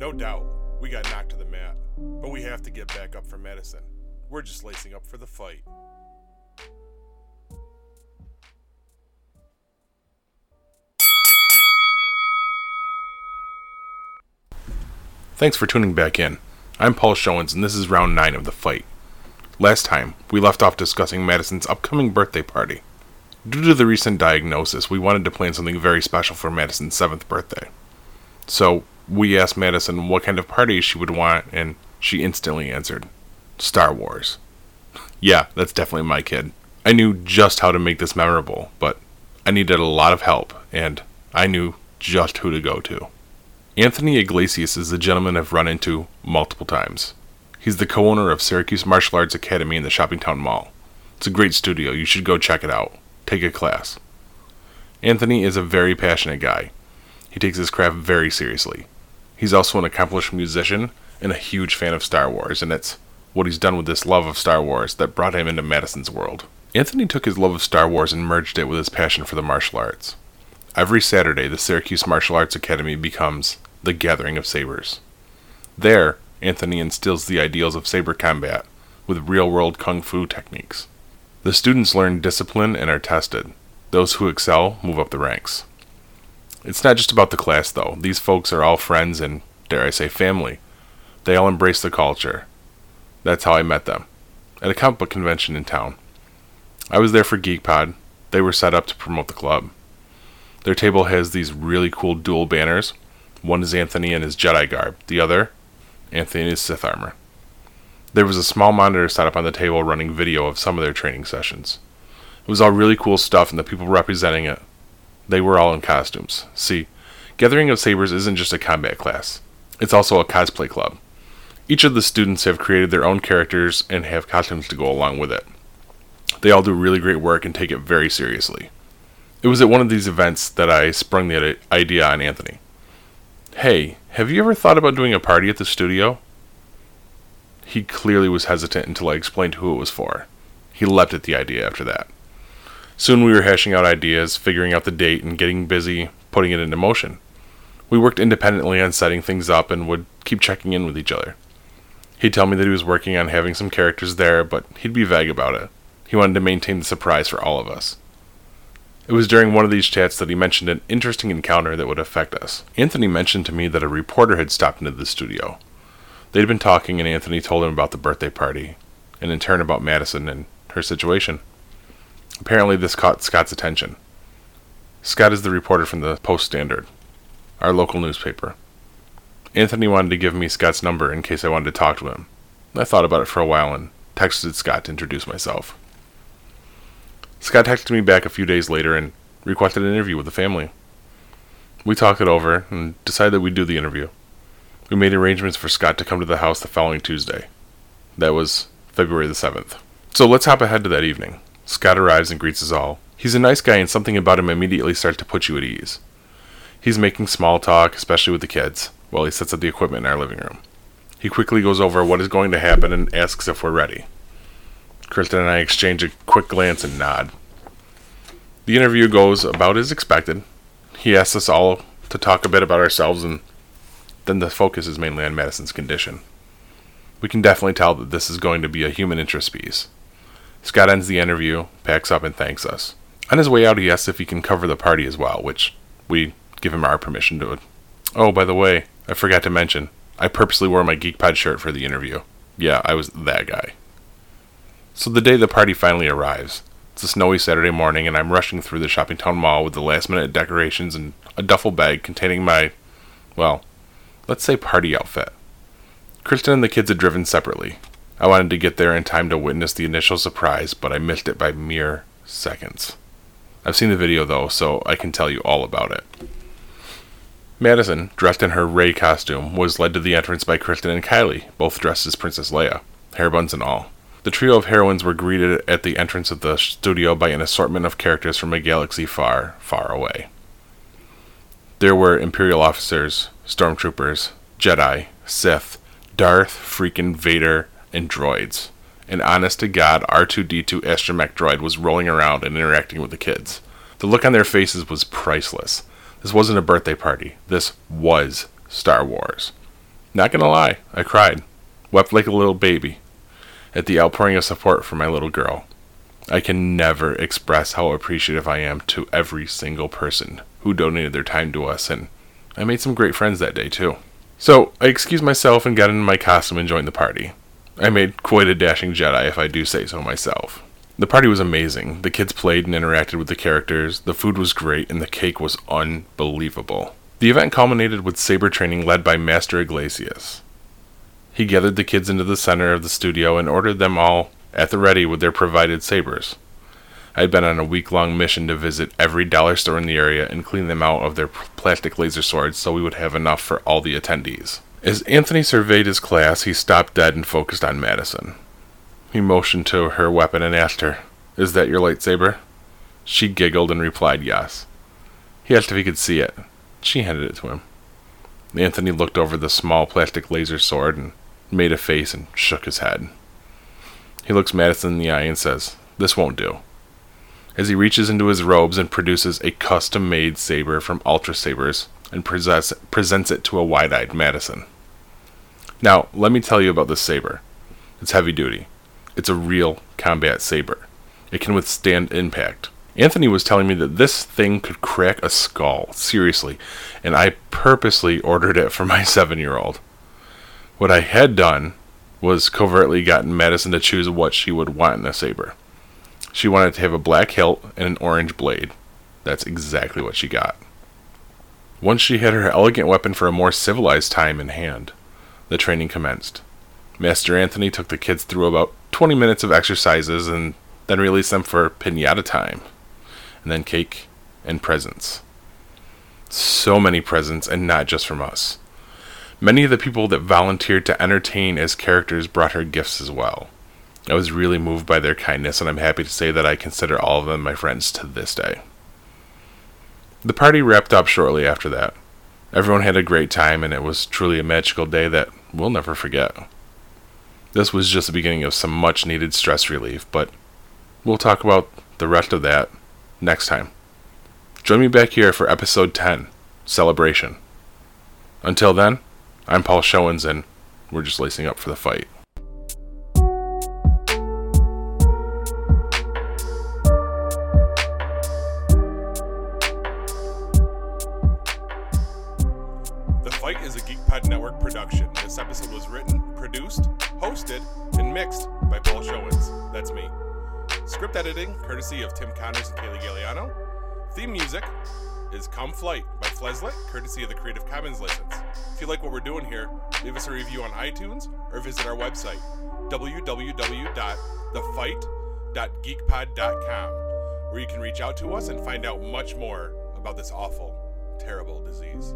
No doubt, we got knocked to the mat, but we have to get back up for Madison. We're just lacing up for the fight. Thanks for tuning back in. I'm Paul Showens, and this is round 9 of the fight. Last time, we left off discussing Madison's upcoming birthday party. Due to the recent diagnosis, we wanted to plan something very special for Madison's 7th birthday. So, we asked Madison what kind of party she would want, and she instantly answered Star Wars. Yeah, that's definitely my kid. I knew just how to make this memorable, but I needed a lot of help, and I knew just who to go to. Anthony Iglesias is a gentleman I've run into multiple times. He's the co owner of Syracuse Martial Arts Academy in the Shoppingtown Mall. It's a great studio, you should go check it out. Take a class. Anthony is a very passionate guy. He takes his craft very seriously. He's also an accomplished musician and a huge fan of Star Wars, and it's what he's done with this love of Star Wars that brought him into Madison's world. Anthony took his love of Star Wars and merged it with his passion for the martial arts. Every Saturday, the Syracuse Martial Arts Academy becomes the Gathering of Sabers. There, Anthony instills the ideals of saber combat with real world kung fu techniques. The students learn discipline and are tested. Those who excel move up the ranks. It's not just about the class, though. These folks are all friends and, dare I say, family. They all embrace the culture. That's how I met them. At a comic book convention in town. I was there for GeekPod. They were set up to promote the club. Their table has these really cool dual banners. One is Anthony in his Jedi garb, the other, Anthony in his Sith armor. There was a small monitor set up on the table running video of some of their training sessions. It was all really cool stuff, and the people representing it they were all in costumes. See, Gathering of Sabers isn't just a combat class, it's also a cosplay club. Each of the students have created their own characters and have costumes to go along with it. They all do really great work and take it very seriously. It was at one of these events that I sprung the idea on Anthony. Hey, have you ever thought about doing a party at the studio? He clearly was hesitant until I explained who it was for. He leapt at the idea after that. Soon we were hashing out ideas, figuring out the date, and getting busy putting it into motion. We worked independently on setting things up and would keep checking in with each other. He'd tell me that he was working on having some characters there, but he'd be vague about it. He wanted to maintain the surprise for all of us. It was during one of these chats that he mentioned an interesting encounter that would affect us. Anthony mentioned to me that a reporter had stopped into the studio. They'd been talking, and Anthony told him about the birthday party, and in turn about Madison and her situation. Apparently, this caught Scott's attention. Scott is the reporter from the Post Standard, our local newspaper. Anthony wanted to give me Scott's number in case I wanted to talk to him. I thought about it for a while and texted Scott to introduce myself. Scott texted me back a few days later and requested an interview with the family. We talked it over and decided that we'd do the interview. We made arrangements for Scott to come to the house the following Tuesday. That was February the 7th. So let's hop ahead to that evening. Scott arrives and greets us all. He's a nice guy, and something about him immediately starts to put you at ease. He's making small talk, especially with the kids, while he sets up the equipment in our living room. He quickly goes over what is going to happen and asks if we're ready. Kristen and I exchange a quick glance and nod. The interview goes about as expected. He asks us all to talk a bit about ourselves, and then the focus is mainly on Madison's condition. We can definitely tell that this is going to be a human interest piece. Scott ends the interview, packs up, and thanks us. On his way out, he asks if he can cover the party as well, which we give him our permission to. Oh, by the way, I forgot to mention, I purposely wore my GeekPod shirt for the interview. Yeah, I was that guy. So the day the party finally arrives, it's a snowy Saturday morning, and I'm rushing through the Shoppingtown Mall with the last minute decorations and a duffel bag containing my, well, let's say party outfit. Kristen and the kids had driven separately, I wanted to get there in time to witness the initial surprise, but I missed it by mere seconds. I've seen the video though, so I can tell you all about it. Madison, dressed in her Rey costume, was led to the entrance by Kristen and Kylie, both dressed as Princess Leia, hair buns and all. The trio of heroines were greeted at the entrance of the studio by an assortment of characters from a galaxy far, far away. There were Imperial officers, stormtroopers, Jedi, Sith, Darth freaking Vader, and droids. An honest to God R2D2 astromech droid was rolling around and interacting with the kids. The look on their faces was priceless. This wasn't a birthday party. This was Star Wars. Not gonna lie, I cried, wept like a little baby at the outpouring of support for my little girl. I can never express how appreciative I am to every single person who donated their time to us, and I made some great friends that day too. So I excused myself and got into my costume and joined the party. I made quite a dashing Jedi, if I do say so myself. The party was amazing. The kids played and interacted with the characters, the food was great, and the cake was unbelievable. The event culminated with saber training led by Master Iglesias. He gathered the kids into the center of the studio and ordered them all at the ready with their provided sabers. I had been on a week long mission to visit every dollar store in the area and clean them out of their plastic laser swords so we would have enough for all the attendees. As Anthony surveyed his class, he stopped dead and focused on Madison. He motioned to her weapon and asked her, Is that your lightsaber? She giggled and replied yes. He asked if he could see it. She handed it to him. Anthony looked over the small plastic laser sword and made a face and shook his head. He looks Madison in the eye and says, This won't do. As he reaches into his robes and produces a custom made saber from Ultra Sabers and presents, presents it to a wide eyed Madison. Now, let me tell you about this saber. It's heavy duty. It's a real combat saber. It can withstand impact. Anthony was telling me that this thing could crack a skull, seriously, and I purposely ordered it for my seven year old. What I had done was covertly gotten Madison to choose what she would want in a saber. She wanted to have a black hilt and an orange blade. That's exactly what she got. Once she had her elegant weapon for a more civilized time in hand, the training commenced. Master Anthony took the kids through about 20 minutes of exercises and then released them for pinata time, and then cake and presents. So many presents, and not just from us. Many of the people that volunteered to entertain as characters brought her gifts as well. I was really moved by their kindness, and I'm happy to say that I consider all of them my friends to this day. The party wrapped up shortly after that. Everyone had a great time, and it was truly a magical day that we'll never forget. This was just the beginning of some much needed stress relief, but we'll talk about the rest of that next time. Join me back here for episode 10 Celebration. Until then, I'm Paul Showens, and we're just lacing up for the fight. Production. This episode was written, produced, hosted, and mixed by Paul Showens. That's me. Script editing, courtesy of Tim Connors and Kaylee Galeano. Theme music is Come Flight by Fleslet, courtesy of the Creative Commons license. If you like what we're doing here, leave us a review on iTunes or visit our website, www.thefight.geekpod.com, where you can reach out to us and find out much more about this awful, terrible disease.